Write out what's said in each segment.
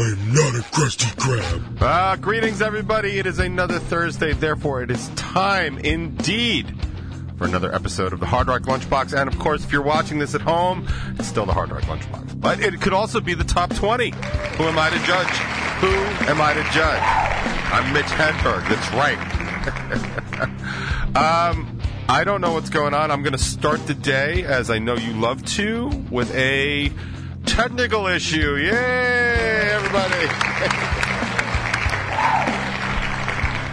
I'm not a Krusty Krab. Ah, greetings, everybody. It is another Thursday, therefore, it is time indeed for another episode of the Hard Rock Lunchbox. And of course, if you're watching this at home, it's still the Hard Rock Lunchbox. But it could also be the top 20. Who am I to judge? Who am I to judge? I'm Mitch Hedberg. That's right. um, I don't know what's going on. I'm going to start the day, as I know you love to, with a technical issue. Yay, everybody!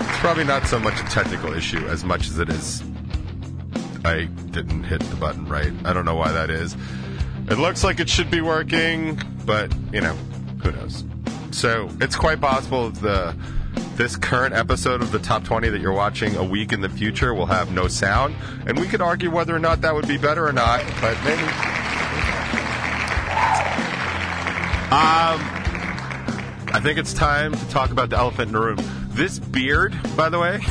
It's probably not so much a technical issue as much as it is I didn't hit the button right. I don't know why that is. It looks like it should be working, but you know, who knows. So it's quite possible the this current episode of the top 20 that you're watching a week in the future will have no sound, and we could argue whether or not that would be better or not, but maybe. I think it's time to talk about the elephant in the room. This beard, by the way,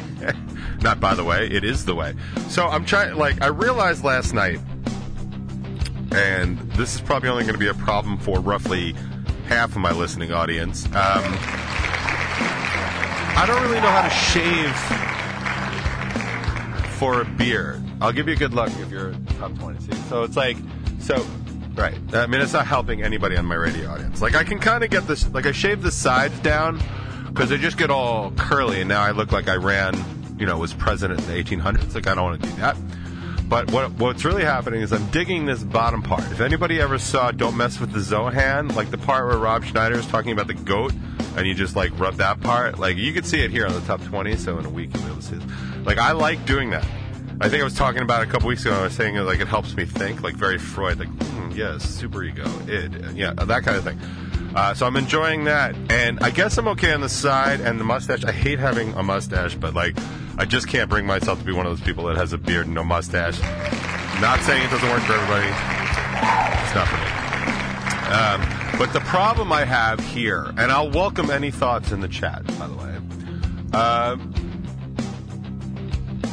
not by the way, it is the way. So I'm trying, like, I realized last night, and this is probably only going to be a problem for roughly half of my listening audience. Um, I don't really know how to shave for a beard. I'll give you a good look if you're top 20. See? So it's like, so, right. I mean, it's not helping anybody on my radio audience. Like, I can kind of get this, like, I shave the sides down because they just get all curly, and now I look like I ran, you know, was president in the 1800s. Like, I don't want to do that. But what what's really happening is I'm digging this bottom part. If anybody ever saw Don't Mess with the Zohan, like the part where Rob Schneider is talking about the goat, and you just like rub that part, like you can see it here on the top 20. So in a week you'll be able to see it. Like I like doing that. I think I was talking about a couple weeks ago. I was saying like it helps me think, like very Freud, like mm, yes, super ego, id, yeah, that kind of thing. Uh, so I'm enjoying that, and I guess I'm okay on the side and the mustache. I hate having a mustache, but like I just can't bring myself to be one of those people that has a beard and no mustache. Not saying it doesn't work for everybody. It's not for me. Um, but the problem I have here, and I'll welcome any thoughts in the chat, by the way. Um,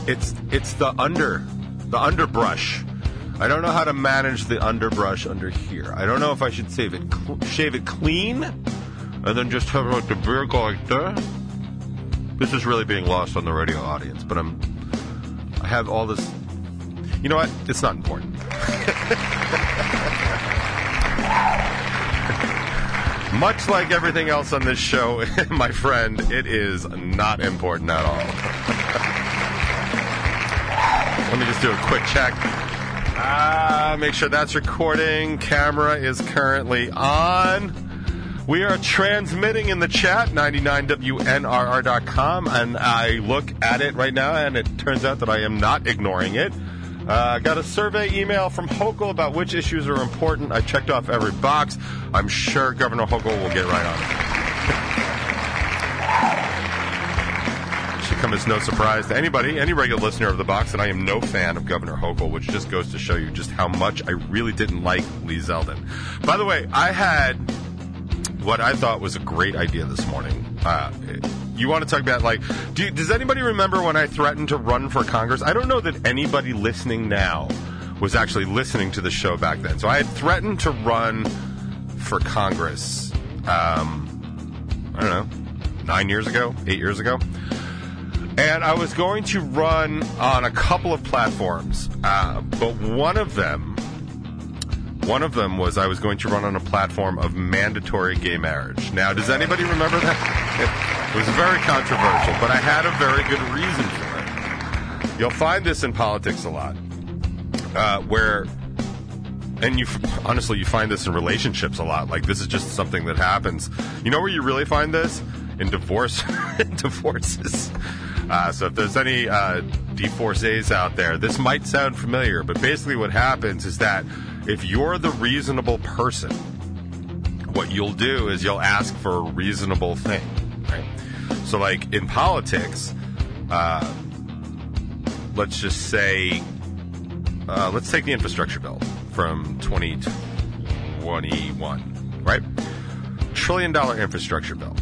it's it's the under the underbrush. I don't know how to manage the underbrush under here. I don't know if I should save it cl- shave it clean and then just have like the beard go like that. This is really being lost on the radio audience, but I'm I have all this You know what? It's not important. Much like everything else on this show, my friend, it is not important at all. Let me just do a quick check. Ah, make sure that's recording. Camera is currently on. We are transmitting in the chat, 99WNRR.com, and I look at it right now, and it turns out that I am not ignoring it. I uh, got a survey email from Hochul about which issues are important. I checked off every box. I'm sure Governor Hochul will get right on it. Should come as no surprise to anybody, any regular listener of the box, that I am no fan of Governor Hochul, which just goes to show you just how much I really didn't like Lee Zeldin. By the way, I had what I thought was a great idea this morning. Uh, you want to talk about like do, does anybody remember when i threatened to run for congress i don't know that anybody listening now was actually listening to the show back then so i had threatened to run for congress um, i don't know nine years ago eight years ago and i was going to run on a couple of platforms uh, but one of them one of them was I was going to run on a platform of mandatory gay marriage. Now, does anybody remember that? It was very controversial, but I had a very good reason for it. You'll find this in politics a lot, uh, where, and you honestly you find this in relationships a lot. Like this is just something that happens. You know where you really find this in divorce, divorces. Uh, so if there's any uh, divorcees out there, this might sound familiar, but basically what happens is that if you're the reasonable person, what you'll do is you'll ask for a reasonable thing, right? So, like in politics, uh, let's just say, uh, let's take the infrastructure bill from 2021, right? Trillion dollar infrastructure bill.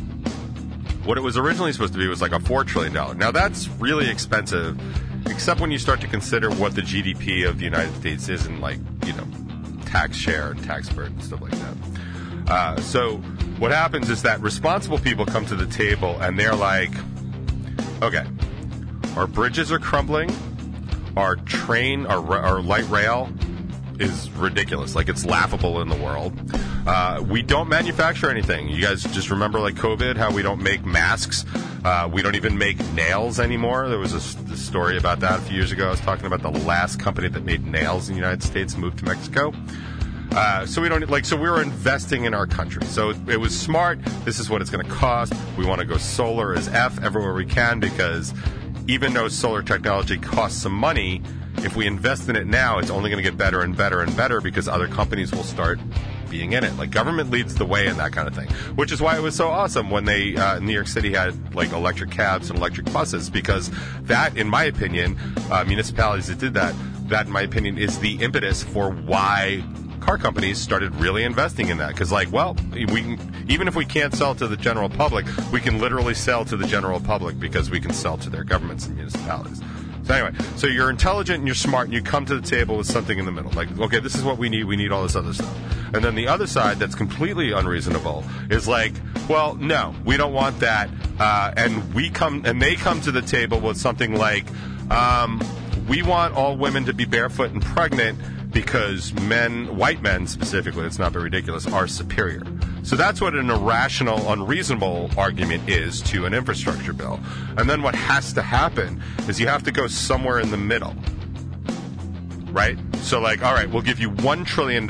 What it was originally supposed to be was like a $4 trillion. Now, that's really expensive, except when you start to consider what the GDP of the United States is and, like, you know, tax share and tax burden and stuff like that. Uh, so, what happens is that responsible people come to the table and they're like, okay, our bridges are crumbling, our train, our, our light rail is ridiculous. Like it's laughable in the world. Uh, we don't manufacture anything. You guys just remember like COVID, how we don't make masks. Uh, we don't even make nails anymore. There was a story about that a few years ago. I was talking about the last company that made nails in the United States moved to Mexico. Uh, so we don't like. So we were investing in our country. So it, it was smart. This is what it's going to cost. We want to go solar as F everywhere we can because even though solar technology costs some money, if we invest in it now, it's only going to get better and better and better because other companies will start being in it. Like government leads the way in that kind of thing, which is why it was so awesome when they uh, New York City had like electric cabs and electric buses because that, in my opinion, uh, municipalities that did that, that in my opinion is the impetus for why car companies started really investing in that because like well we can, even if we can't sell to the general public we can literally sell to the general public because we can sell to their governments and municipalities anyway so you're intelligent and you're smart and you come to the table with something in the middle. Like okay this is what we need. We need all this other stuff. And then the other side that's completely unreasonable is like well no we don't want that. Uh, and we come and they come to the table with something like um, we want all women to be barefoot and pregnant because men, white men specifically, it's not very ridiculous, are superior. So that's what an irrational, unreasonable argument is to an infrastructure bill. And then what has to happen is you have to go somewhere in the middle. Right? So, like, all right, we'll give you $1 trillion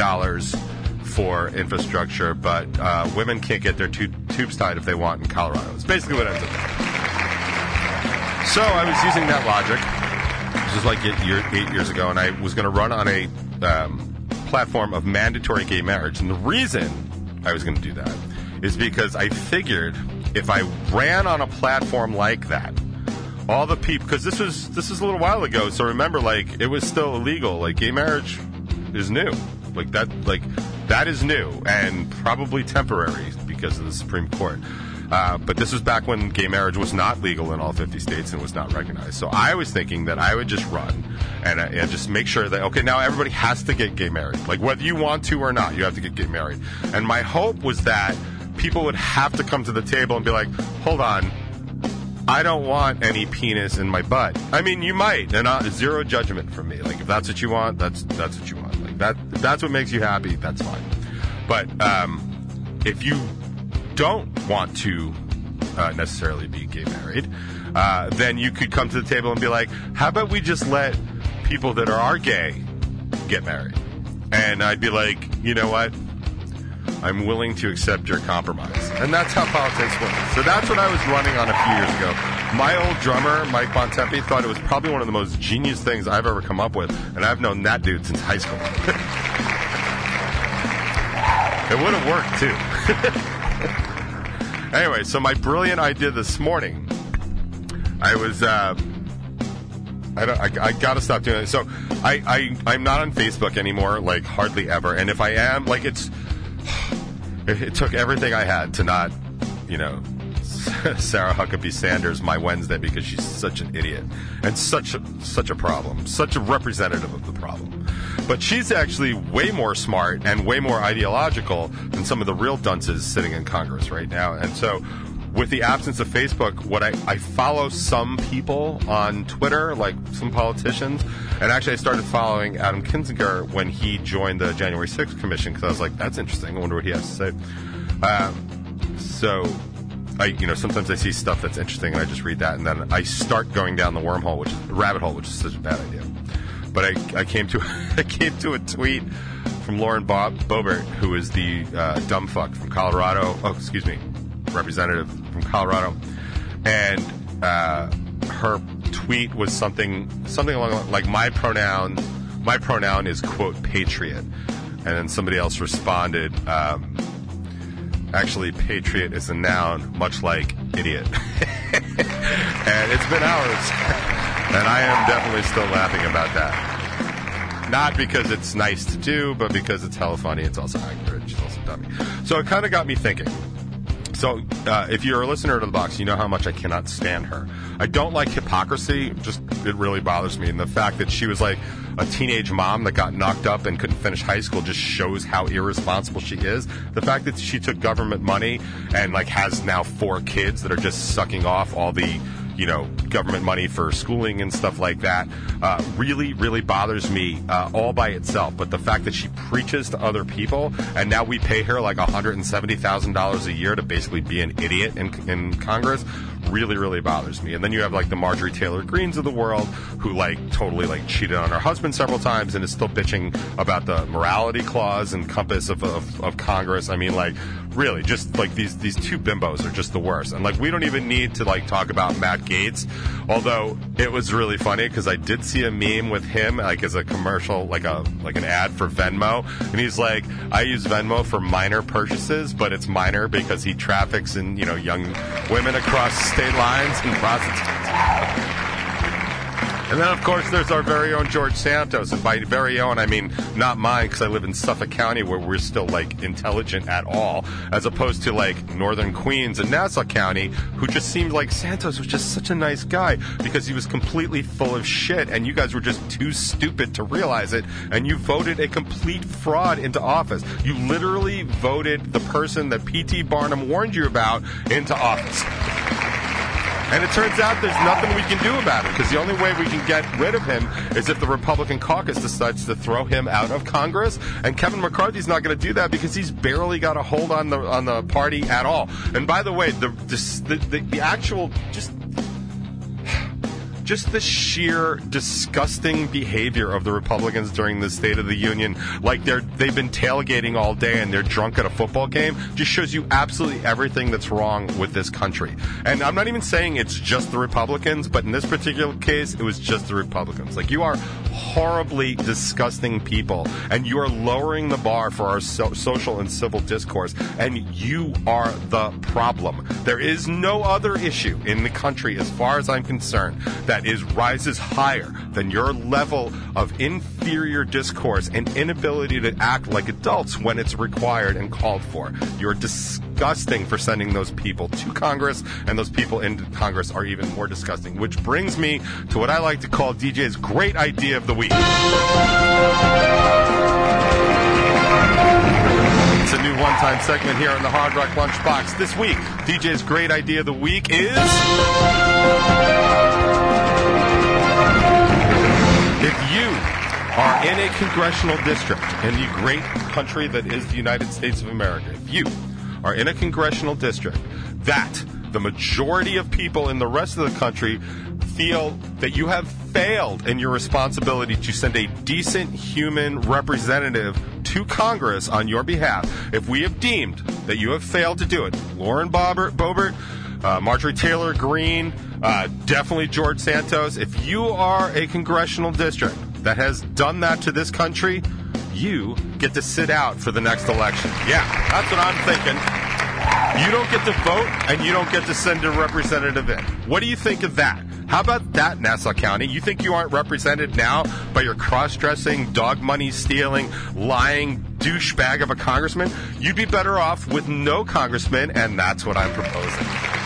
for infrastructure, but uh, women can't get their tu- tubes tied if they want in Colorado. It's basically what ends up. So I was using that logic. This was like eight, year, eight years ago, and I was going to run on a um, platform of mandatory gay marriage. And the reason I was going to do that is because I figured if I ran on a platform like that, all the people because this was this was a little while ago. So remember, like it was still illegal. Like gay marriage is new. Like that, like that is new and probably temporary because of the Supreme Court. Uh, but this was back when gay marriage was not legal in all 50 states and was not recognized. So I was thinking that I would just run and, uh, and just make sure that, okay, now everybody has to get gay married. Like whether you want to or not, you have to get gay married. And my hope was that people would have to come to the table and be like, hold on, I don't want any penis in my butt. I mean, you might, and uh, zero judgment from me. Like if that's what you want, that's that's what you want. Like that, that's what makes you happy. That's fine. But um, if you don't want to uh, necessarily be gay married, uh, then you could come to the table and be like, "How about we just let people that are gay get married?" And I'd be like, "You know what? I'm willing to accept your compromise. And that's how politics works. So that's what I was running on a few years ago. My old drummer, Mike Bontempi, thought it was probably one of the most genius things I've ever come up with, and I've known that dude since high school. it would have worked too. anyway, so my brilliant idea this morning, I was. Uh, I, don't, I, I gotta stop doing it. So I, I I'm not on Facebook anymore, like hardly ever. And if I am, like it's it, it took everything I had to not, you know, Sarah Huckabee Sanders my Wednesday because she's such an idiot and such a, such a problem, such a representative of the problem. But she's actually way more smart and way more ideological than some of the real dunces sitting in Congress right now. And so, with the absence of Facebook, what I, I follow some people on Twitter, like some politicians, and actually I started following Adam Kinzinger when he joined the January 6th Commission because I was like, that's interesting. I wonder what he has to say. Um, so I, you know, sometimes I see stuff that's interesting and I just read that, and then I start going down the wormhole, which is rabbit hole, which is such a bad idea. But I, I came to I came to a tweet from Lauren Bob, Boebert, who is the uh, dumb fuck from Colorado. Oh, excuse me, representative from Colorado, and uh, her tweet was something something along like my pronoun. My pronoun is quote patriot, and then somebody else responded. Um, Actually, patriot is a noun, much like idiot. and it's been hours. and I am definitely still laughing about that. Not because it's nice to do, but because it's hella funny. It's also accurate. She's also dummy. So it kind of got me thinking. So, uh, if you're a listener to the box, you know how much I cannot stand her. I don't like hypocrisy. Just it really bothers me, and the fact that she was like a teenage mom that got knocked up and couldn't finish high school just shows how irresponsible she is. The fact that she took government money and like has now four kids that are just sucking off all the you know, government money for schooling and stuff like that, uh, really, really bothers me uh, all by itself. But the fact that she preaches to other people, and now we pay her like $170,000 a year to basically be an idiot in, in Congress, really, really bothers me. And then you have like the Marjorie Taylor Greenes of the world who like totally like cheated on her husband several times and is still bitching about the morality clause and compass of, of, of Congress. I mean, like, really, just like these these two bimbos are just the worst. And like, we don't even need to like talk about Matt Gaetz, although it was really funny because I did see a meme with him like as a commercial, like a like an ad for Venmo, and he's like, I use Venmo for minor purchases, but it's minor because he traffics in you know young women across state lines and prostitutes. And then, of course, there's our very own George Santos. And by very own, I mean not mine, because I live in Suffolk County, where we're still like intelligent at all, as opposed to like Northern Queens and Nassau County, who just seemed like Santos was just such a nice guy because he was completely full of shit, and you guys were just too stupid to realize it, and you voted a complete fraud into office. You literally voted the person that P.T. Barnum warned you about into office. And it turns out there's nothing we can do about it because the only way we can get rid of him is if the Republican caucus decides to throw him out of Congress. And Kevin McCarthy's not going to do that because he's barely got a hold on the on the party at all. And by the way, the the, the, the actual just just the sheer disgusting behavior of the Republicans during the State of the Union, like they're they've been tailgating all day and they're drunk at a football game, just shows you absolutely everything that's wrong with this country. And I'm not even saying it's just the Republicans, but in this particular case, it was just the Republicans. Like you are horribly disgusting people, and you are lowering the bar for our so- social and civil discourse, and you are the problem. There is no other issue in the country, as far as I'm concerned, that is rises higher than your level of inferior discourse and inability to act like adults when it's required and called for. You're disgusting for sending those people to Congress, and those people in Congress are even more disgusting. Which brings me to what I like to call DJ's great idea of the week. It's a new one-time segment here on the Hard Rock Lunchbox. This week, DJ's great idea of the week is if you are in a congressional district in the great country that is the United States of America, if you are in a congressional district that the majority of people in the rest of the country feel that you have failed in your responsibility to send a decent human representative to Congress on your behalf, if we have deemed that you have failed to do it, Lauren Bobert, Boebert uh, Marjorie Taylor Greene, uh, definitely George Santos, if you are a congressional district that has done that to this country, you get to sit out for the next election. Yeah, that's what I'm thinking. You don't get to vote and you don't get to send a representative in. What do you think of that? How about that, Nassau County? You think you aren't represented now by your cross dressing, dog money stealing, lying douchebag of a congressman? You'd be better off with no congressman, and that's what I'm proposing.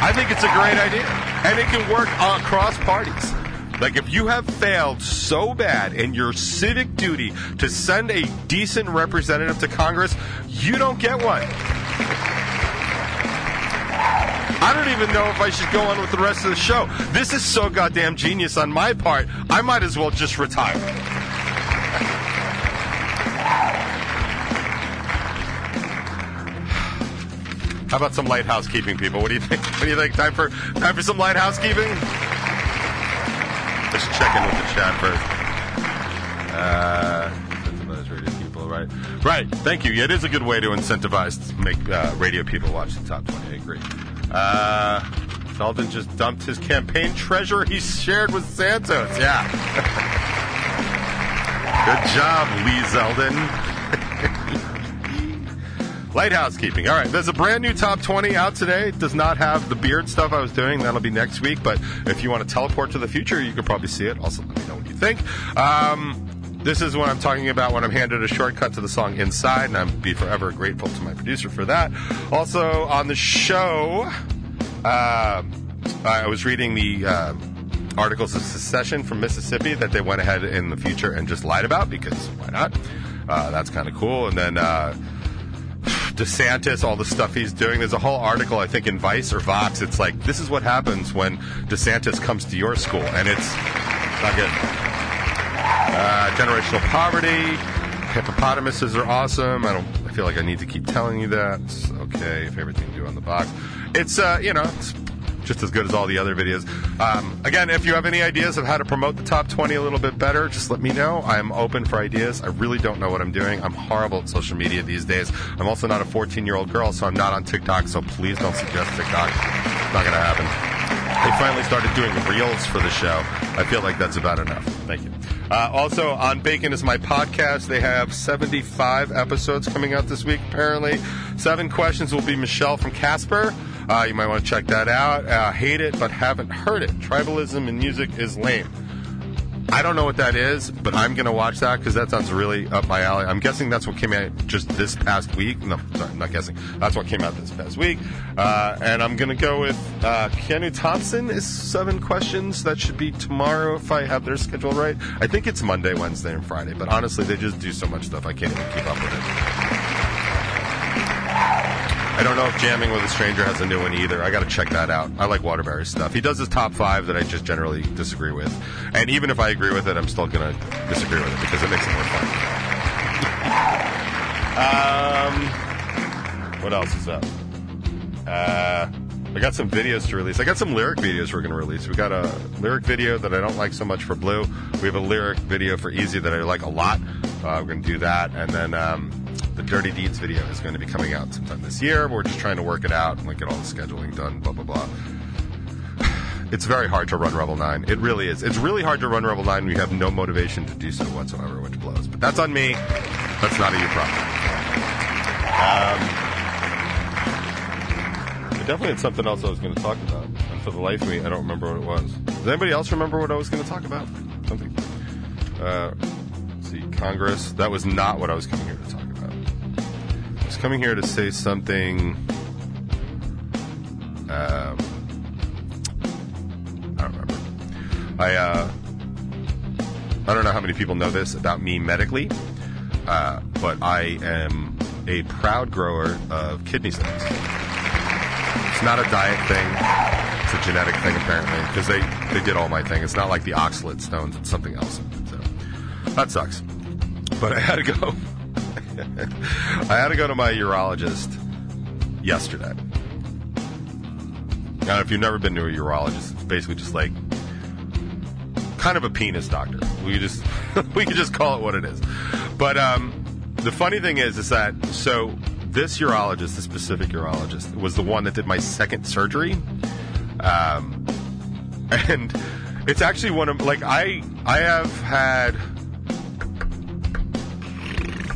I think it's a great idea, and it can work across parties. Like if you have failed so bad in your civic duty to send a decent representative to Congress, you don't get one. I don't even know if I should go on with the rest of the show. This is so goddamn genius on my part. I might as well just retire. How about some light housekeeping, people? What do you think? What do you think? Time for time for some light housekeeping? Let's check in with the chat first. Uh, incentivize radio people, right? Right. Thank you. Yeah, it is a good way to incentivize make uh, radio people watch the top twenty. I agree. Uh, Zeldin just dumped his campaign treasure he shared with Santos. Yeah. Good job, Lee Zeldin. Light housekeeping. All right, there's a brand new top 20 out today. It does not have the beard stuff I was doing. That'll be next week. But if you want to teleport to the future, you can probably see it. Also, let me know what you think. Um, this is what I'm talking about when I'm handed a shortcut to the song Inside, and I'm be forever grateful to my producer for that. Also, on the show, uh, I was reading the. Uh, articles of secession from Mississippi that they went ahead in the future and just lied about because why not? Uh, that's kind of cool. And then uh, DeSantis, all the stuff he's doing. There's a whole article, I think, in Vice or Vox. It's like this is what happens when DeSantis comes to your school, and it's not good. Uh, generational poverty. Hippopotamuses are awesome. I don't. I feel like I need to keep telling you that. It's okay, favorite thing to do on the box. It's uh, you know, it's just as good as all the other videos. Um, again, if you have any ideas of how to promote the top 20 a little bit better, just let me know. I'm open for ideas. I really don't know what I'm doing. I'm horrible at social media these days. I'm also not a 14 year old girl, so I'm not on TikTok, so please don't suggest TikTok. It's not going to happen. They finally started doing reels for the show. I feel like that's about enough. Thank you. Uh, also, on Bacon is my podcast. They have 75 episodes coming out this week, apparently. Seven questions will be Michelle from Casper. Uh, you might want to check that out. Uh, hate it, but haven't heard it. Tribalism in music is lame. I don't know what that is, but I'm going to watch that because that sounds really up my alley. I'm guessing that's what came out just this past week. No, sorry, I'm not guessing. That's what came out this past week. Uh, and I'm going to go with uh, Keanu Thompson is seven questions. That should be tomorrow if I have their schedule right. I think it's Monday, Wednesday, and Friday. But honestly, they just do so much stuff I can't even keep up with it. I don't know if Jamming with a Stranger has a new one either. I got to check that out. I like Waterbury stuff. He does his top five that I just generally disagree with, and even if I agree with it, I'm still gonna disagree with it because it makes it more fun. Um, what else is up? Uh, I got some videos to release. I got some lyric videos we're going to release. We got a lyric video that I don't like so much for Blue. We have a lyric video for Easy that I like a lot. Uh, we're going to do that, and then um, the Dirty Deeds video is going to be coming out sometime this year. We're just trying to work it out and like get all the scheduling done. Blah blah blah. It's very hard to run Revel Nine. It really is. It's really hard to run Revel Nine when you have no motivation to do so whatsoever, which blows. But that's on me. That's not a you problem. Um, definitely had something else I was going to talk about, and for the life of me, I don't remember what it was. Does anybody else remember what I was going to talk about? Something. Uh, see, Congress. That was not what I was coming here to talk about. Was coming here to say something. Um, I don't remember. I uh, I don't know how many people know this about me medically, uh, but I am a proud grower of kidney stones. It's not a diet thing. It's a genetic thing, apparently, because they, they did all my thing. It's not like the oxalate stones. It's something else. So that sucks. But I had to go. I had to go to my urologist yesterday. Now, if you've never been to a urologist, it's basically just like kind of a penis doctor. We just we could just call it what it is. But um, the funny thing is, is that so this urologist, this specific urologist, was the one that did my second surgery, um, and it's actually one of like I I have had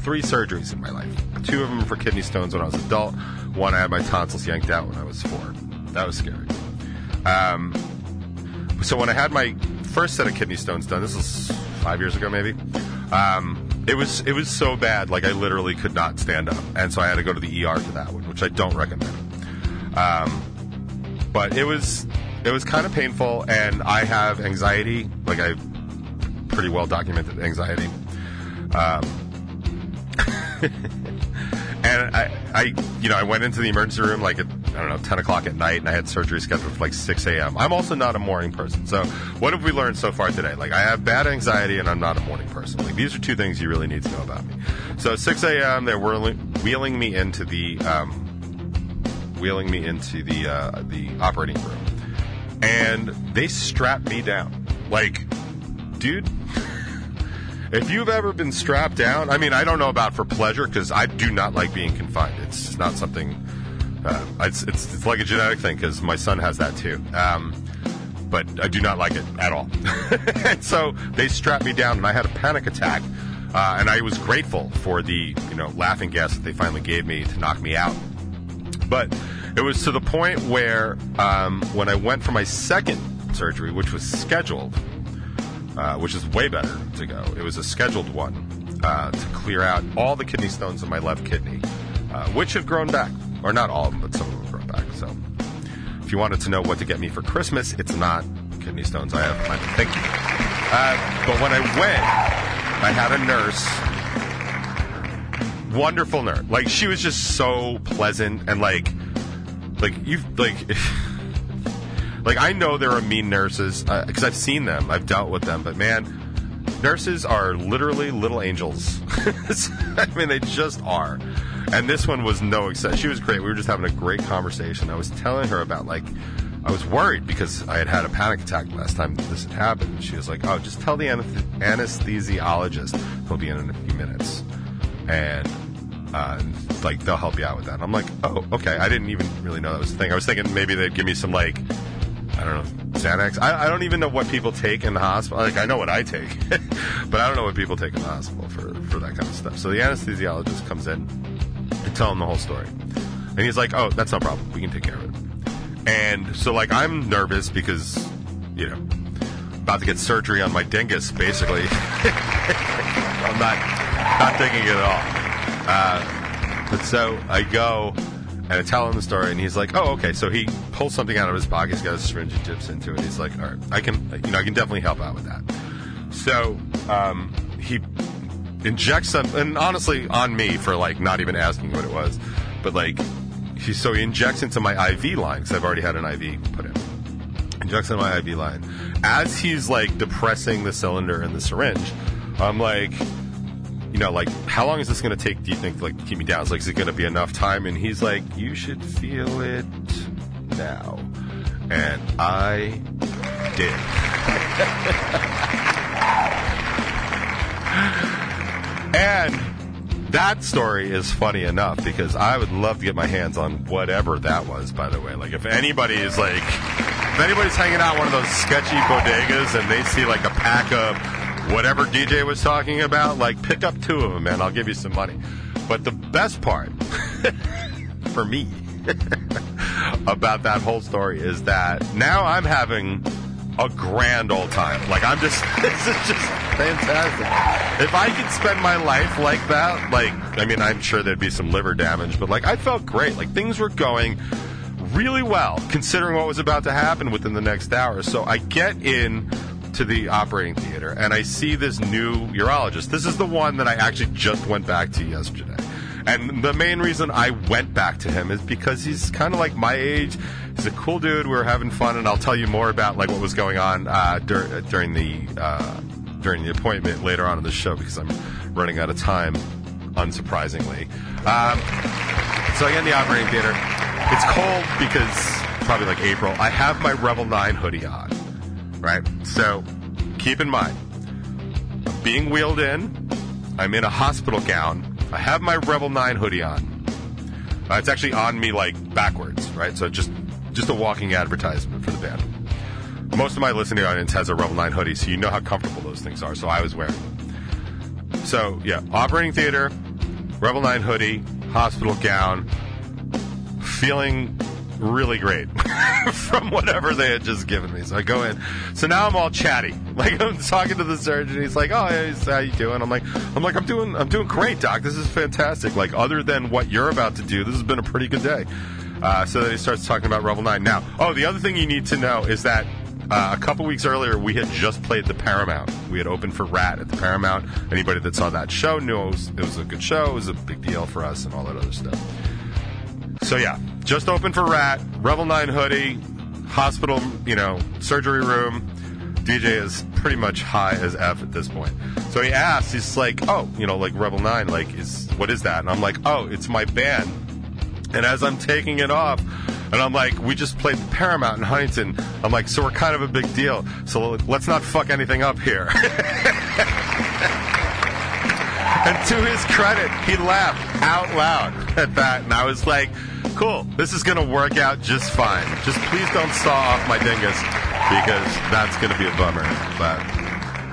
three surgeries in my life. Two of them for kidney stones when I was adult. One I had my tonsils yanked out when I was four. That was scary. Um, so when I had my first set of kidney stones done, this was five years ago maybe. Um, it was it was so bad, like I literally could not stand up, and so I had to go to the ER for that one, which I don't recommend. Um, but it was it was kind of painful, and I have anxiety, like I pretty well documented anxiety. Um, and I, I, you know, I went into the emergency room like at I don't know ten o'clock at night, and I had surgery scheduled for like six a.m. I'm also not a morning person. So what have we learned so far today? Like I have bad anxiety, and I'm not a morning person. Like these are two things you really need to know about me. So six a.m. They're whirling, wheeling me into the, um, wheeling me into the uh, the operating room, and they strapped me down. Like, dude. If you've ever been strapped down, I mean, I don't know about for pleasure because I do not like being confined. It's not something. Uh, it's, it's it's like a genetic thing because my son has that too. Um, but I do not like it at all. so they strapped me down, and I had a panic attack Uh, and I was grateful for the you know laughing gas that they finally gave me to knock me out. But it was to the point where um, when I went for my second surgery, which was scheduled, uh, which is way better to go. It was a scheduled one uh, to clear out all the kidney stones in my left kidney, uh, which have grown back, or not all of them, but some of them have grown back. So, if you wanted to know what to get me for Christmas, it's not kidney stones. I have plenty. Thank you. Uh, but when I went, I had a nurse wonderful nurse. Like she was just so pleasant and like, like you like, like I know there are mean nurses because I've seen them, I've dealt with them, but man, nurses are literally little angels. I mean, they just are. And this one was no exception. She was great. We were just having a great conversation. I was telling her about like. I was worried because I had had a panic attack last time this had happened. She was like, "Oh, just tell the anesthe- anesthesiologist he'll be in in a few minutes." and uh, like they'll help you out with that. And I'm like, oh, okay. I didn't even really know that was the thing. I was thinking maybe they'd give me some like, I don't know, Xanax. I, I don't even know what people take in the hospital. Like I know what I take, but I don't know what people take in the hospital for for that kind of stuff. So the anesthesiologist comes in and tell him the whole story, and he's like, oh, that's no problem. We can take care of it. And so like I'm nervous because you know about to get surgery on my dingus, basically. I'm not not thinking it at all. Uh, but so I go and I tell him the story, and he's like, "Oh, okay." So he pulls something out of his pocket. He's got a syringe and dips into it. He's like, "All right, I can, you know, I can definitely help out with that." So um, he injects some, and honestly, on me for like not even asking what it was, but like, he so he injects into my IV line because I've already had an IV put in. Injects into my IV line. As he's like depressing the cylinder and the syringe, I'm like, you know, like, how long is this going to take? Do you think, like, keep me down? It's like, is it going to be enough time? And he's like, you should feel it now. And I did. and that story is funny enough because I would love to get my hands on whatever that was, by the way. Like, if anybody is like, if anybody's hanging out one of those sketchy bodegas and they see like a pack of whatever DJ was talking about, like pick up two of them, man. I'll give you some money. But the best part for me about that whole story is that now I'm having a grand old time. Like I'm just, this is just fantastic. If I could spend my life like that, like, I mean, I'm sure there'd be some liver damage, but like I felt great. Like things were going really well considering what was about to happen within the next hour. So I get in to the operating theater and I see this new urologist. This is the one that I actually just went back to yesterday. And the main reason I went back to him is because he's kind of like my age. He's a cool dude. We were having fun, and I'll tell you more about like what was going on uh, dur- during the uh, during the appointment later on in the show because I'm running out of time, unsurprisingly. Um, so I get in the operating theater. It's cold because probably like April. I have my Revel Nine hoodie on right? So keep in mind, I'm being wheeled in. I'm in a hospital gown. I have my Revel 9 hoodie on. Uh, it's actually on me like backwards, right? So just just a walking advertisement for the band. Most of my listening audience has a Revel 9 hoodie, so you know how comfortable those things are. So I was wearing them. So yeah, operating theater, Revel 9 hoodie, hospital gown, feeling really great from whatever they had just given me. So I go in. So now I'm all chatty. Like I'm talking to the surgeon. He's like, "Oh, how you doing?" I'm like, "I'm like, I'm doing, I'm doing great, doc. This is fantastic. Like, other than what you're about to do, this has been a pretty good day." Uh, so then he starts talking about Revel Nine. Now, oh, the other thing you need to know is that uh, a couple weeks earlier, we had just played the Paramount. We had opened for Ratt at the Paramount. Anybody that saw that show knew it was, it was a good show. It was a big deal for us and all that other stuff. So yeah, just open for Ratt, Revel 9 hoodie, hospital, you know, surgery room. DJ is pretty much high as F at this point. So he asks, he's like, oh, you know, like Revel 9, like, is what is that? And I'm like, oh, it's my band. And as I'm taking it off, and I'm like, we just played Paramount in Huntington. I'm like, so we're kind of a big deal. So let's not fuck anything up here. and to his credit, he laughed out loud at that. And I was like, cool, this is going to work out just fine. Just please don't saw off my dingus because that's going to be a bummer. But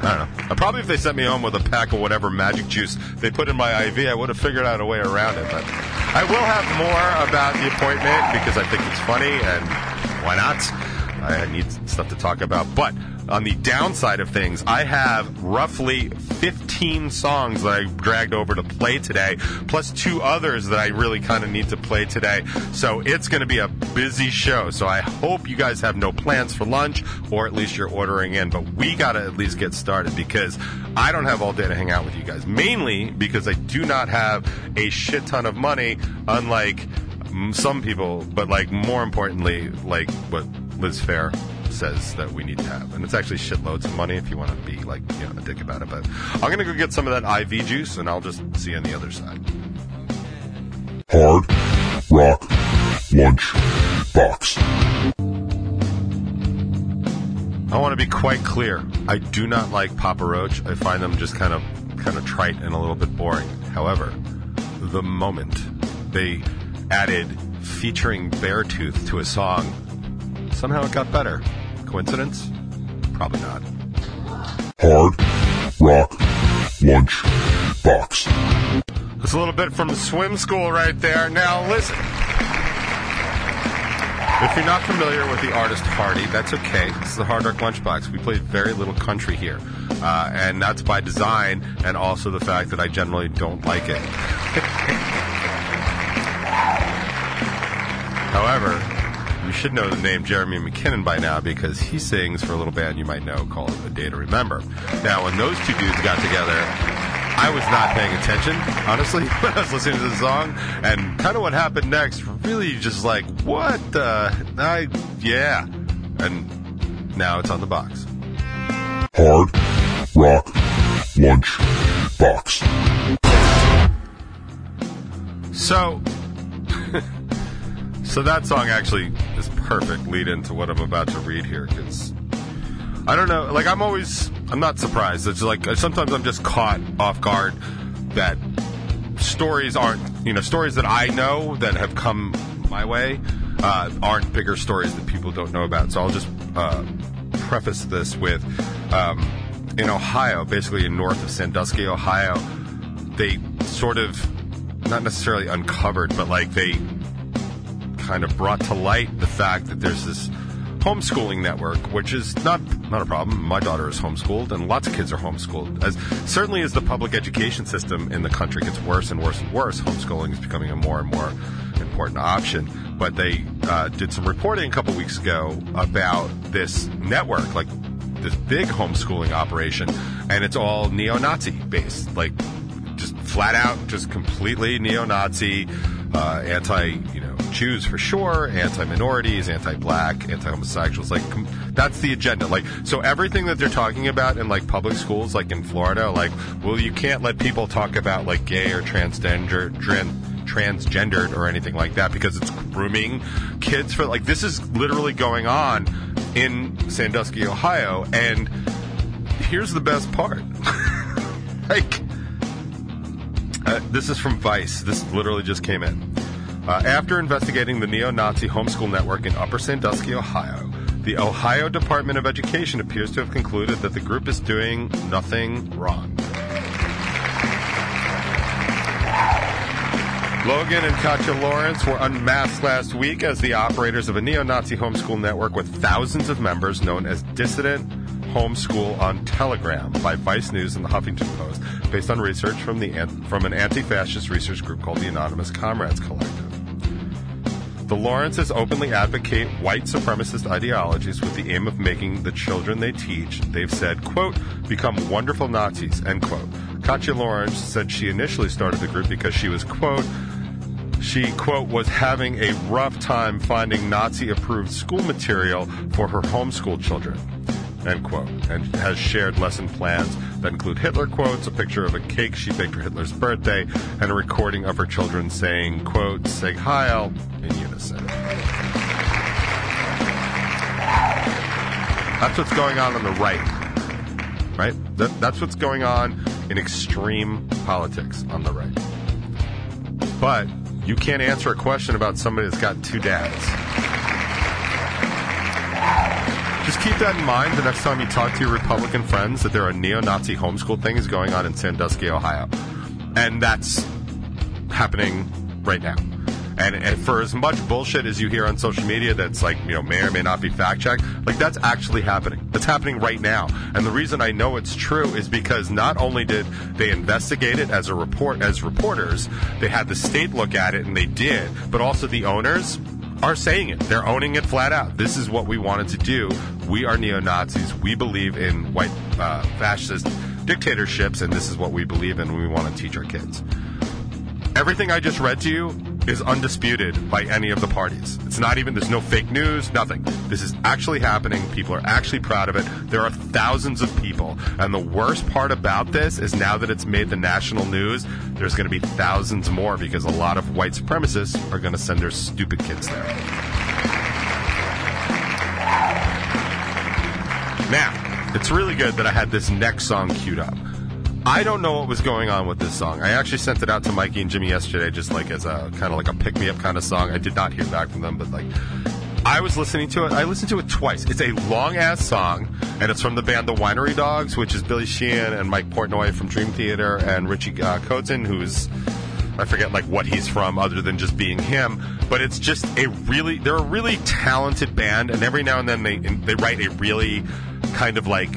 I don't know. Uh, Probably if they sent me home with a pack of whatever magic juice they put in my IV, I would have figured out a way around it. But I will have more about the appointment because I think it's funny and why not? I need stuff to talk about. But on the downside of things, I have roughly 15 songs that I dragged over to play today, plus two others that I really kind of need to play today. So it's going to be a busy show. So I hope you guys have no plans for lunch, or at least you're ordering in. But we got to at least get started because I don't have all day to hang out with you guys. Mainly because I do not have a shit ton of money, unlike some people, but like more importantly, like what Liz Phair says that we need to have. And it's actually shitloads of money if you want to be like, you know, a dick about it. But I'm going to go get some of that IV juice and I'll just see you on the other side. Hard Rock Lunch Box. I want to be quite clear. I do not like Papa Roach. I find them just kind of kind of trite and a little bit boring. However, the moment they added featuring Beartooth to a song, somehow it got better. Coincidence? Probably not. Hard Rock Lunch Box. That's a little bit from swim school right there. Now listen. If you're not familiar with the artist Hardy, that's okay. This is the Hard Rock Lunchbox. We play very little country here. Uh, and that's by design and also the fact that I generally don't like it. However, you should know the name Jeremy McKinnon by now because he sings for a little band you might know called A Day to Remember. Now, when those two dudes got together, I was not paying attention, honestly, when I was listening to the song. And kind of what happened next really just like, what the? I, yeah. And now it's on the box. Hard Rock Lunch Box. So, so that song actually is perfect lead into what I'm about to read here because I don't know. Like I'm always, I'm not surprised. It's like sometimes I'm just caught off guard that stories aren't, you know, stories that I know that have come my way uh, aren't bigger stories that people don't know about. So I'll just uh, preface this with um, in Ohio, basically in north of Sandusky, Ohio, they sort of not necessarily uncovered, but like they kind of brought to light the fact that there's this homeschooling network, which is not not a problem. My daughter is homeschooled, and lots of kids are homeschooled. As certainly as the public education system in the country gets worse and worse and worse, homeschooling is becoming a more and more important option. But they uh, did some reporting a couple weeks ago about this network, like this big homeschooling operation, and it's all neo-Nazi based, like just flat out, just completely neo-Nazi, uh, anti, you know, Jews for sure, anti-minorities, anti-black, anti-homosexuals. Like com- that's the agenda. Like so, everything that they're talking about in like public schools, like in Florida, like well, you can't let people talk about like gay or transgender, tran- transgendered or anything like that because it's grooming kids for like this is literally going on in Sandusky, Ohio, and here's the best part, like. Uh, this is from Vice. This literally just came in. Uh, after investigating the neo Nazi homeschool network in Upper Sandusky, Ohio, the Ohio Department of Education appears to have concluded that the group is doing nothing wrong. Logan and Katya Lawrence were unmasked last week as the operators of a neo Nazi homeschool network with thousands of members known as Dissident Homeschool on Telegram by Vice News and the Huffington Post, based on research from, the, from an anti fascist research group called the Anonymous Comrades Collective. The Lawrences openly advocate white supremacist ideologies with the aim of making the children they teach, they've said, quote, become wonderful Nazis, end quote. Katya Lawrence said she initially started the group because she was, quote, she, quote, was having a rough time finding Nazi approved school material for her homeschool children, end quote, and has shared lesson plans that include Hitler quotes, a picture of a cake she baked for Hitler's birthday, and a recording of her children saying, quote, Sig Heil in unison. That's what's going on on the right, right? That, that's what's going on in extreme politics on the right. But you can't answer a question about somebody that's got two dads. Just keep that in mind the next time you talk to your Republican friends that there are neo-Nazi homeschool things going on in Sandusky, Ohio, and that's happening right now. And, and for as much bullshit as you hear on social media that's like, you know, may or may not be fact checked, like that's actually happening. That's happening right now. And the reason I know it's true is because not only did they investigate it as a report, as reporters, they had the state look at it and they did, but also the owners are saying it. They're owning it flat out. This is what we wanted to do. We are neo Nazis. We believe in white uh, fascist dictatorships, and this is what we believe in. We want to teach our kids. Everything I just read to you is undisputed by any of the parties. It's not even, there's no fake news, nothing. This is actually happening. People are actually proud of it. There are thousands of people. And the worst part about this is now that it's made the national news, there's going to be thousands more because a lot of white supremacists are going to send their stupid kids there. Now, it's really good that I had this next song queued up. I don't know what was going on with this song. I actually sent it out to Mikey and Jimmy yesterday, just like as a kind of like a pick me up kind of song. I did not hear back from them, but like I was listening to it. I listened to it twice. It's a long ass song, and it's from the band The Winery Dogs, which is Billy Sheehan and Mike Portnoy from Dream Theater and Richie uh, Kotzen, who's I forget like what he's from other than just being him, but it's just a really they're a really talented band, and every now and then they they write a really kind of like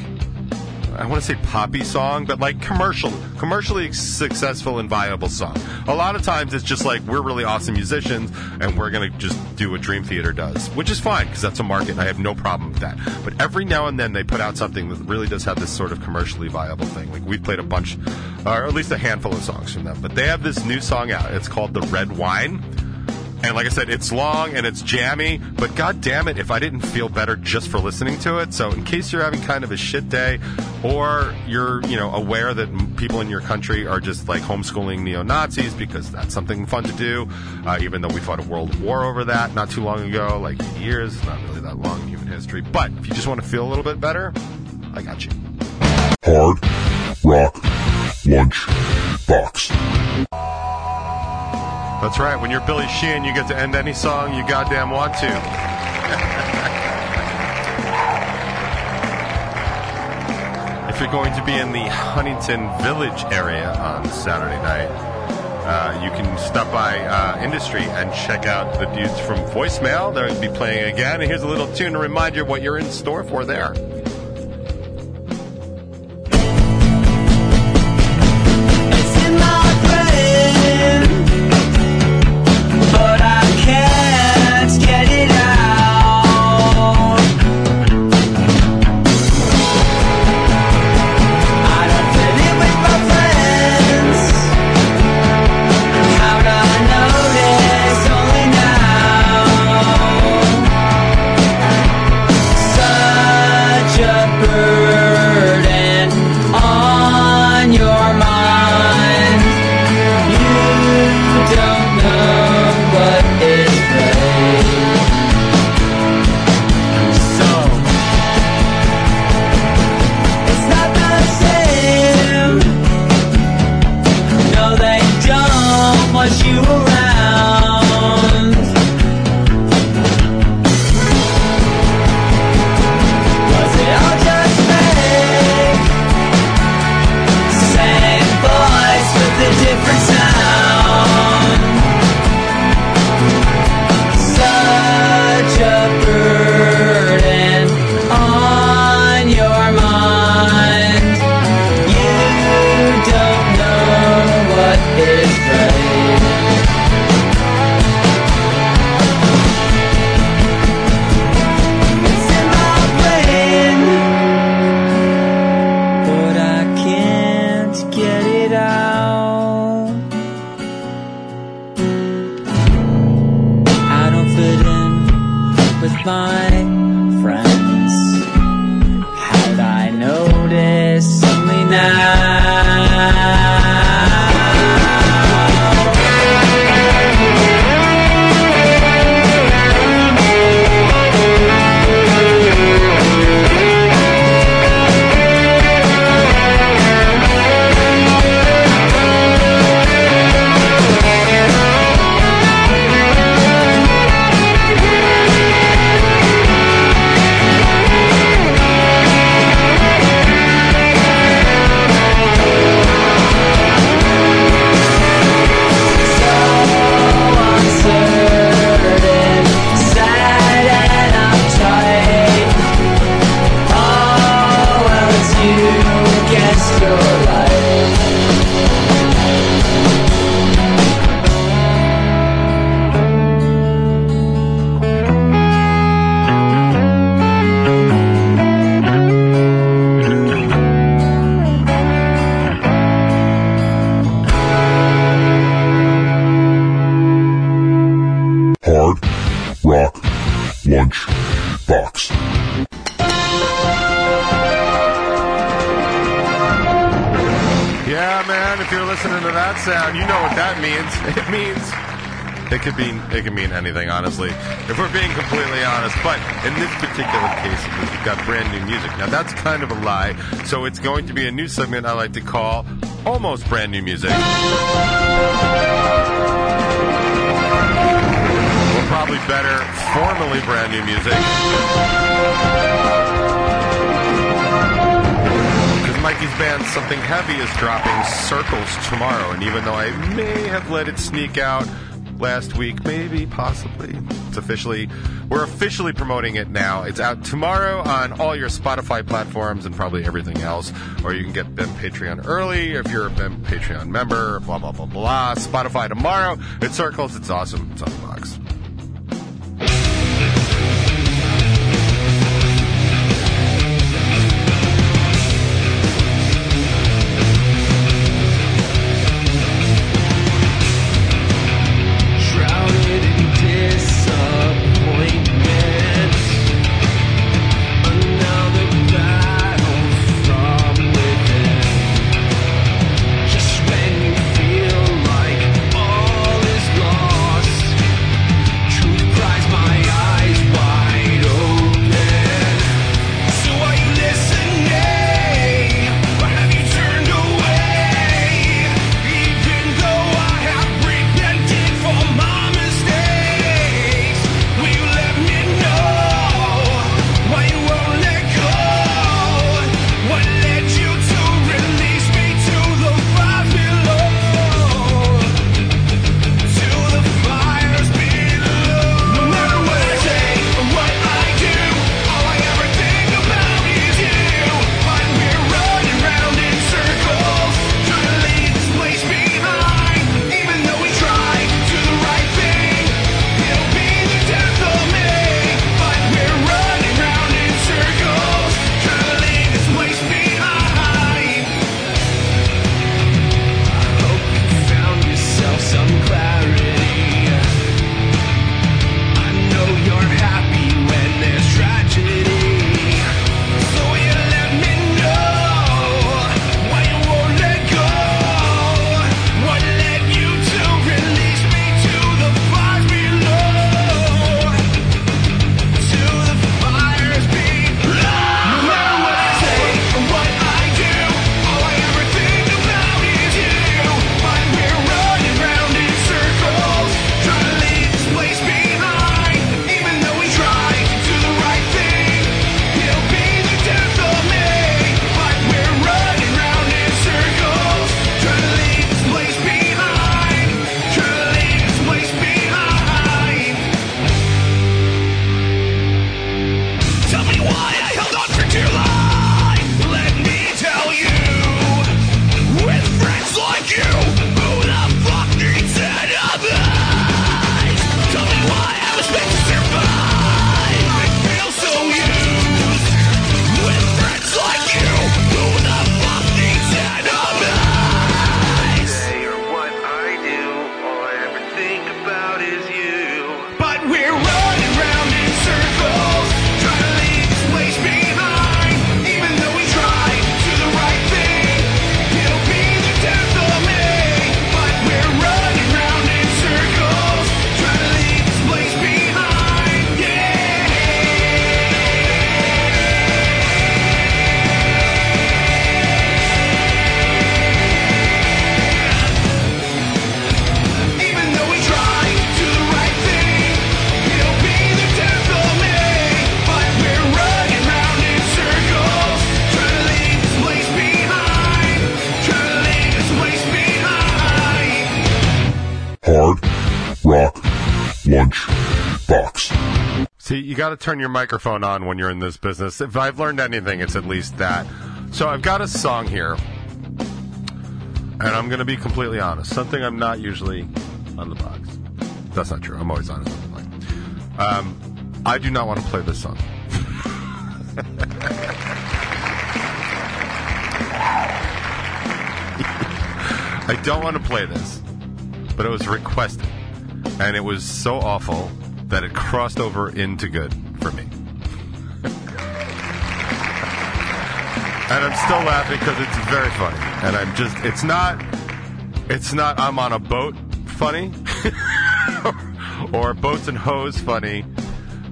I want to say poppy song, but like commercial, commercially successful and viable song. A lot of times it's just like we're really awesome musicians and we're gonna just do what Dream Theater does, which is fine because that's a market. I have no problem with that. But every now and then they put out something that really does have this sort of commercially viable thing. Like we've played a bunch, or at least a handful of songs from them. But they have this new song out. It's called The Red Wine and like I said, it's long and it's jammy, but god damn it if I didn't feel better just for listening to it. So in case you're having kind of a shit day or you're, you know, aware that people in your country are just like homeschooling neo-Nazis because that's something fun to do, uh, even though we fought a world war over that not too long ago, like years, not really that long in human history. But if you just want to feel a little bit better, I got you. Hard Rock Lunch Box. That's right. When you're Billy Sheehan, you get to end any song you goddamn want to. if you're going to be in the Huntington Village area on Saturday night, uh, you can stop by uh, Industry and check out the dudes from Voicemail. They'll be playing again. And here's a little tune to remind you what you're in store for there. Lunch Box. Yeah, man, if you're listening to that sound, you know what that means. It means it could mean it could mean anything, honestly. If we're being completely honest, but in this particular case, we've got brand new music. Now that's kind of a lie. So it's going to be a new segment I like to call almost brand new music. Probably better, formally brand new music. Because Mikey's band Something Heavy is dropping Circles tomorrow, and even though I may have let it sneak out last week, maybe, possibly, it's officially, we're officially promoting it now. It's out tomorrow on all your Spotify platforms and probably everything else, or you can get BEM Patreon early if you're a BEM Patreon member, blah, blah, blah, blah. Spotify tomorrow. It Circles. It's awesome. It's on the box. To turn your microphone on when you're in this business. If I've learned anything, it's at least that. So I've got a song here, and I'm going to be completely honest. Something I'm not usually on the box. That's not true. I'm always honest. Um, I do not want to play this song. I don't want to play this, but it was requested, and it was so awful that it crossed over into good for me. and I'm still laughing because it's very funny. And I'm just, it's not, it's not. I'm on a boat funny, or boats and hose funny,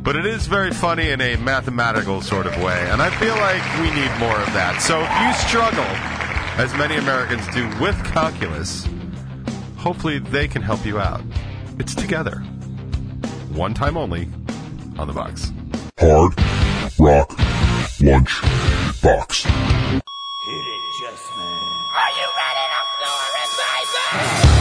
but it is very funny in a mathematical sort of way. And I feel like we need more of that. So if you struggle, as many Americans do, with calculus, hopefully they can help you out. It's together, one time only, on the box. Hard Rock Lunch Box. Hit it, just man. Are you ready to glorify Rocking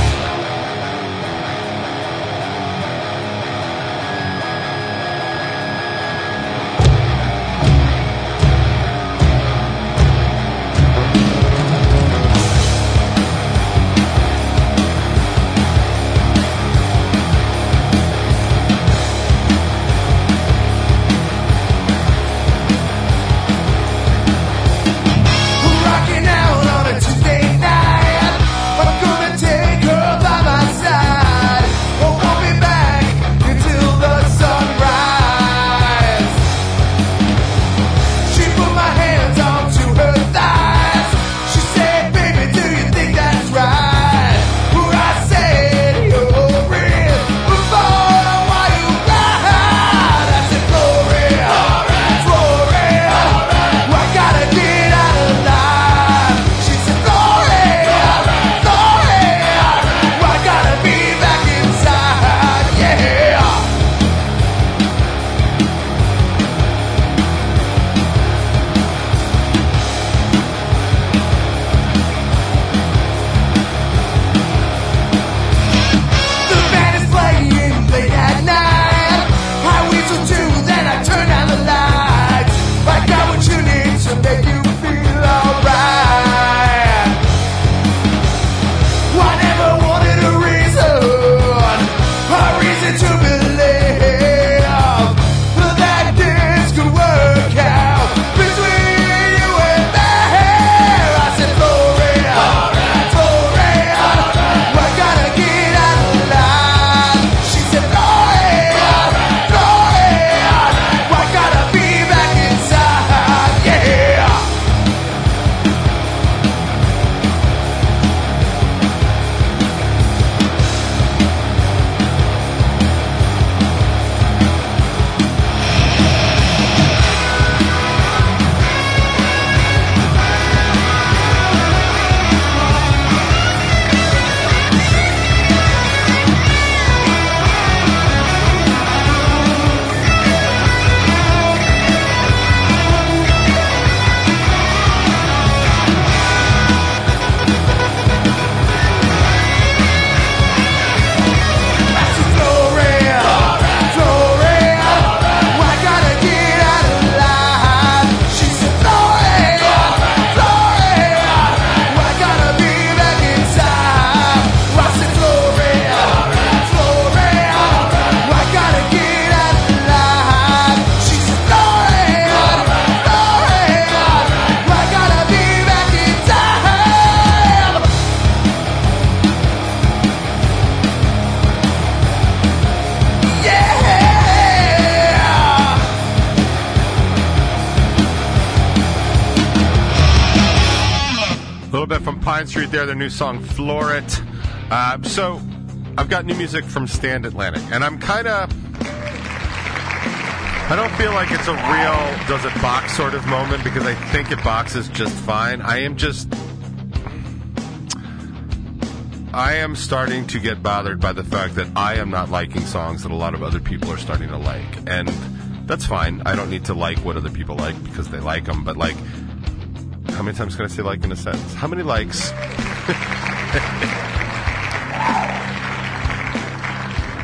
A little bit from Pine Street there, their new song Floor It. Uh, so, I've got new music from Stand Atlantic, and I'm kind of. I don't feel like it's a real does it box sort of moment because I think it boxes just fine. I am just. I am starting to get bothered by the fact that I am not liking songs that a lot of other people are starting to like. And that's fine. I don't need to like what other people like because they like them. But, like, how many times can I say like in a sentence? How many likes?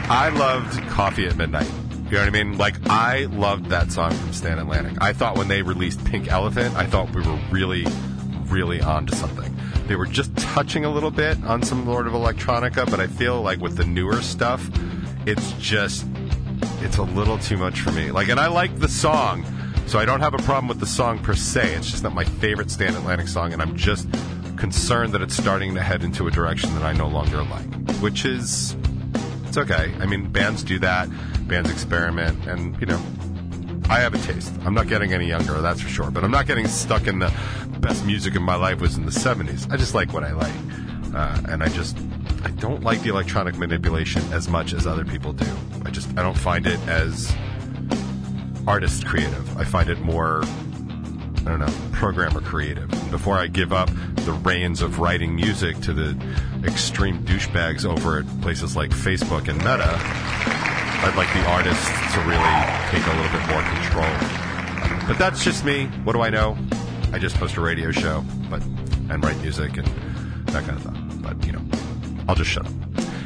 I loved Coffee at Midnight. You know what I mean? Like, I loved that song from Stand Atlantic. I thought when they released Pink Elephant, I thought we were really, really on to something. They were just touching a little bit on some Lord of Electronica, but I feel like with the newer stuff, it's just, it's a little too much for me. Like, and I like the song, so I don't have a problem with the song per se. It's just not my favorite Stand Atlantic song, and I'm just concerned that it's starting to head into a direction that I no longer like, which is it's okay. I mean, bands do that. Bands experiment, and you know, I have a taste. I'm not getting any younger, that's for sure. But I'm not getting stuck in the best music in my life was in the 70s. I just like what I like. Uh, and I just, I don't like the electronic manipulation as much as other people do. I just, I don't find it as artist creative. I find it more, I don't know, programmer creative. Before I give up the reins of writing music to the extreme douchebags over at places like Facebook and Meta, I'd like the artists to really take a little bit more control. But that's just me. What do I know? I just post a radio show, but and write music and that kind of stuff. But you know, I'll just shut up.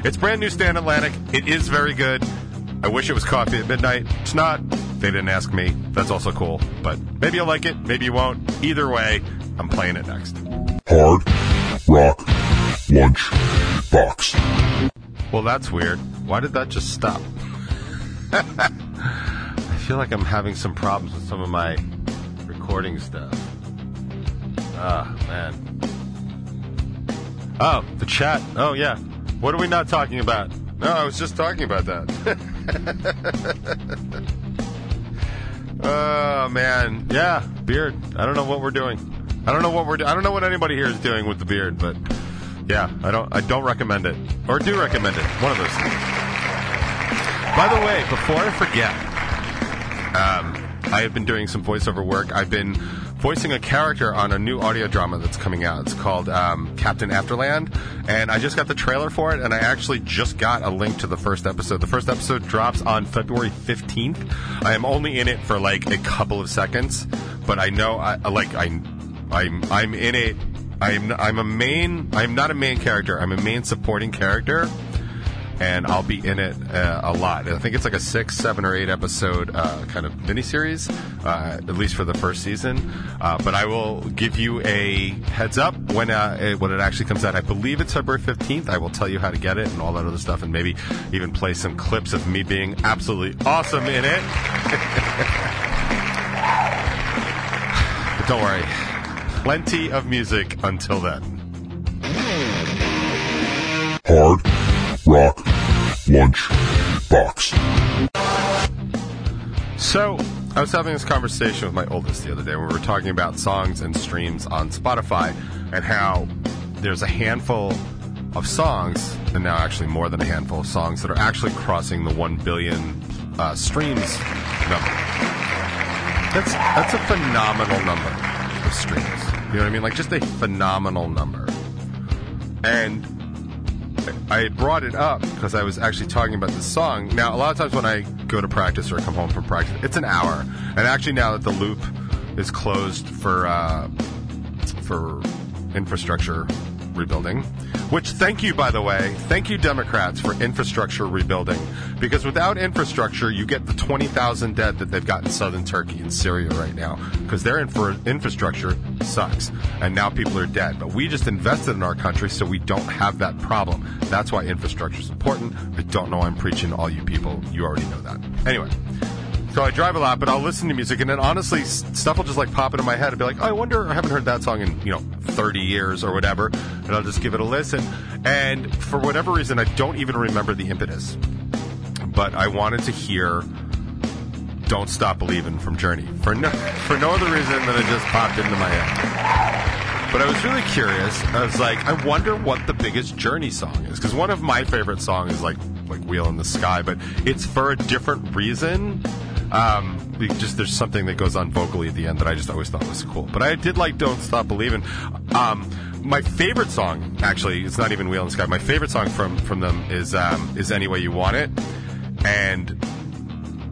It's brand new Stand Atlantic. It is very good. I wish it was coffee at midnight. It's not. They didn't ask me. That's also cool. But maybe you'll like it. Maybe you won't. Either way, I'm playing it next. Hard Rock Lunch Box. Well, that's weird. Why did that just stop? I feel like I'm having some problems with some of my recording stuff. Ah, man. Oh, the chat. Oh, yeah. What are we not talking about? No, I was just talking about that. oh, man. Yeah, beard. I don't know what we're doing. I don't know what we're do- I don't know what anybody here is doing with the beard, but yeah, I don't I don't recommend it. Or do recommend it. One of those. By the way, before I forget, um, I have been doing some voiceover work. I've been voicing a character on a new audio drama that's coming out. It's called um, Captain Afterland, and I just got the trailer for it, and I actually just got a link to the first episode. The first episode drops on February 15th. I am only in it for like a couple of seconds, but I know, I like, I, I'm, I'm in it. I'm, I'm a main. I'm not a main character. I'm a main supporting character and I'll be in it uh, a lot. I think it's like a six, seven, or eight episode uh, kind of miniseries, uh, at least for the first season. Uh, but I will give you a heads up when uh, it, when it actually comes out. I believe it's February fifteenth. I will tell you how to get it and all that other stuff, and maybe even play some clips of me being absolutely awesome in it. but don't worry, plenty of music until then. Hard Rock Lunch Box. So, I was having this conversation with my oldest the other day. where We were talking about songs and streams on Spotify and how there's a handful of songs, and now actually more than a handful of songs, that are actually crossing the 1 billion uh, streams number. That's, that's a phenomenal number of streams. You know what I mean? Like, just a phenomenal number. And I brought it up because I was actually talking about this song. Now, a lot of times when I go to practice or come home from practice, it's an hour. And actually, now that the loop is closed for uh, for infrastructure rebuilding, which thank you, by the way, thank you, Democrats, for infrastructure rebuilding. Because without infrastructure, you get the 20,000 dead that they've got in southern Turkey and Syria right now. Because their infra- infrastructure sucks. And now people are dead. But we just invested in our country so we don't have that problem. That's why infrastructure is important. I don't know why I'm preaching to all you people. You already know that. Anyway. So I drive a lot, but I'll listen to music, and then honestly, stuff will just like pop into my head. I'll be like, oh, I wonder, I haven't heard that song in, you know, 30 years or whatever, and I'll just give it a listen. And for whatever reason, I don't even remember the impetus. But I wanted to hear Don't Stop Believing from Journey for no, for no other reason than it just popped into my head. But I was really curious. I was like, I wonder what the biggest Journey song is. Because one of my favorite songs is like, like Wheel in the Sky, but it's for a different reason. Um, just there's something that goes on vocally at the end that I just always thought was cool. But I did like "Don't Stop Believing." Um, my favorite song, actually, it's not even "Wheel in the Sky." My favorite song from from them is um, "Is Any Way You Want It," and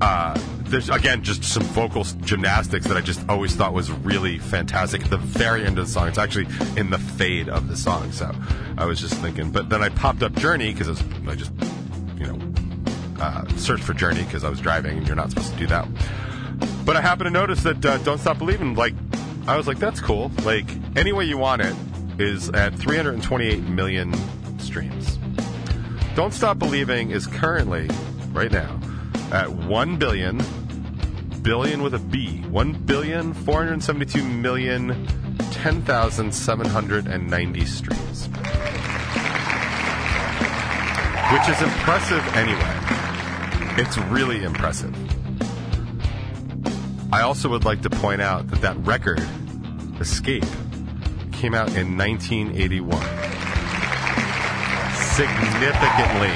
uh, there's again just some vocal gymnastics that I just always thought was really fantastic. At the very end of the song, it's actually in the fade of the song. So I was just thinking, but then I popped up Journey because I just uh, searched for Journey because I was driving, and you're not supposed to do that. But I happened to notice that uh, "Don't Stop Believing," like I was like, that's cool. Like any way you want it is at 328 million streams. Don't Stop Believing is currently, right now, at 1 billion, billion with a B, 1 billion 472 million 10,790 streams. Which is impressive anyway. It's really impressive. I also would like to point out that that record, Escape, came out in 1981. Significantly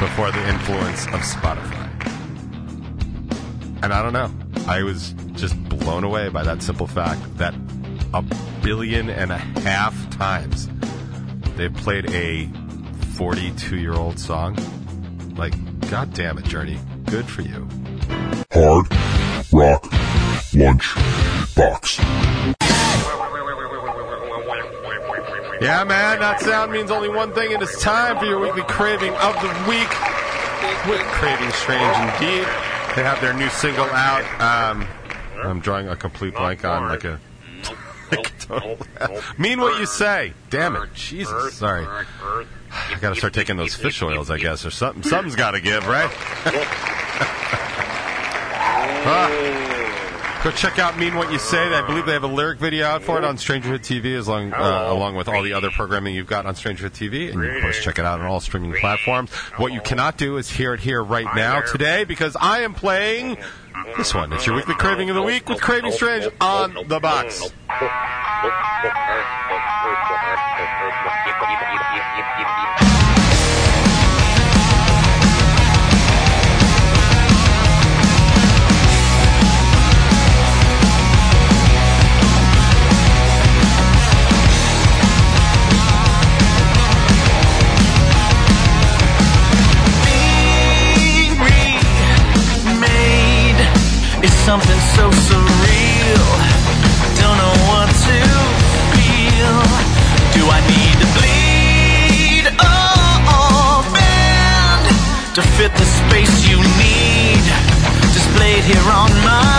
before the influence of Spotify. And I don't know. I was just blown away by that simple fact that a billion and a half times they played a 42 year old song. Like, god damn it, Journey. Good for you. Hard Rock Lunch Box. Yeah, man, that sound means only one thing, and it's time for your weekly craving of the week. With Craving Strange Indeed. They have their new single out. Um, I'm drawing a complete blank on like a. Like mean what you say. Damn it. Jesus. Sorry. I gotta start taking those fish oils, I guess, or something. Something's gotta give, right? Ah. Go check out "Mean What You Say." I believe they have a lyric video out for it on Strangerhood TV, as long uh, along with all the other programming you've got on Strangerhood TV, and of course check it out on all streaming platforms. What you cannot do is hear it here right now today because I am playing this one. It's your weekly craving of the week with Craving Strange on the box. something so surreal. Don't know what to feel. Do I need to bleed? Oh, bend to fit the space you need. Displayed here on my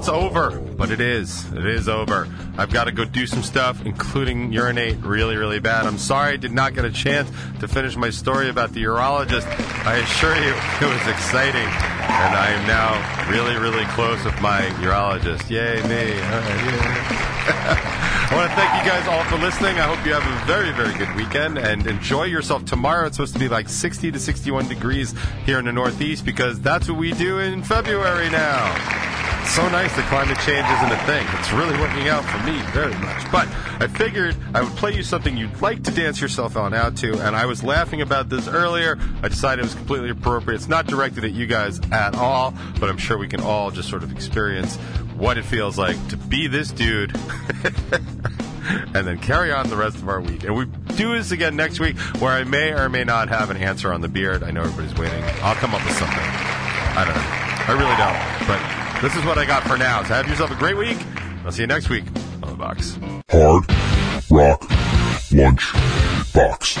it's over, but it is. It is over. I've got to go do some stuff, including urinate really, really bad. I'm sorry I did not get a chance to finish my story about the urologist. I assure you, it was exciting, and I am now really, really close with my urologist. Yay, me. Right, yay. I want to thank you guys all for listening. I hope you have a very, very good weekend and enjoy yourself. Tomorrow it's supposed to be like 60 to 61 degrees here in the Northeast because that's what we do in February now. So nice that climate change isn't a thing. It's really working out for me very much. But I figured I would play you something you'd like to dance yourself on out to, and I was laughing about this earlier. I decided it was completely appropriate. It's not directed at you guys at all, but I'm sure we can all just sort of experience what it feels like to be this dude. and then carry on the rest of our week. And we do this again next week where I may or may not have an answer on the beard. I know everybody's waiting. I'll come up with something. I don't know. I really don't. But this is what I got for now. So have yourself a great week. I'll see you next week on the box. Hard Rock Lunch Box.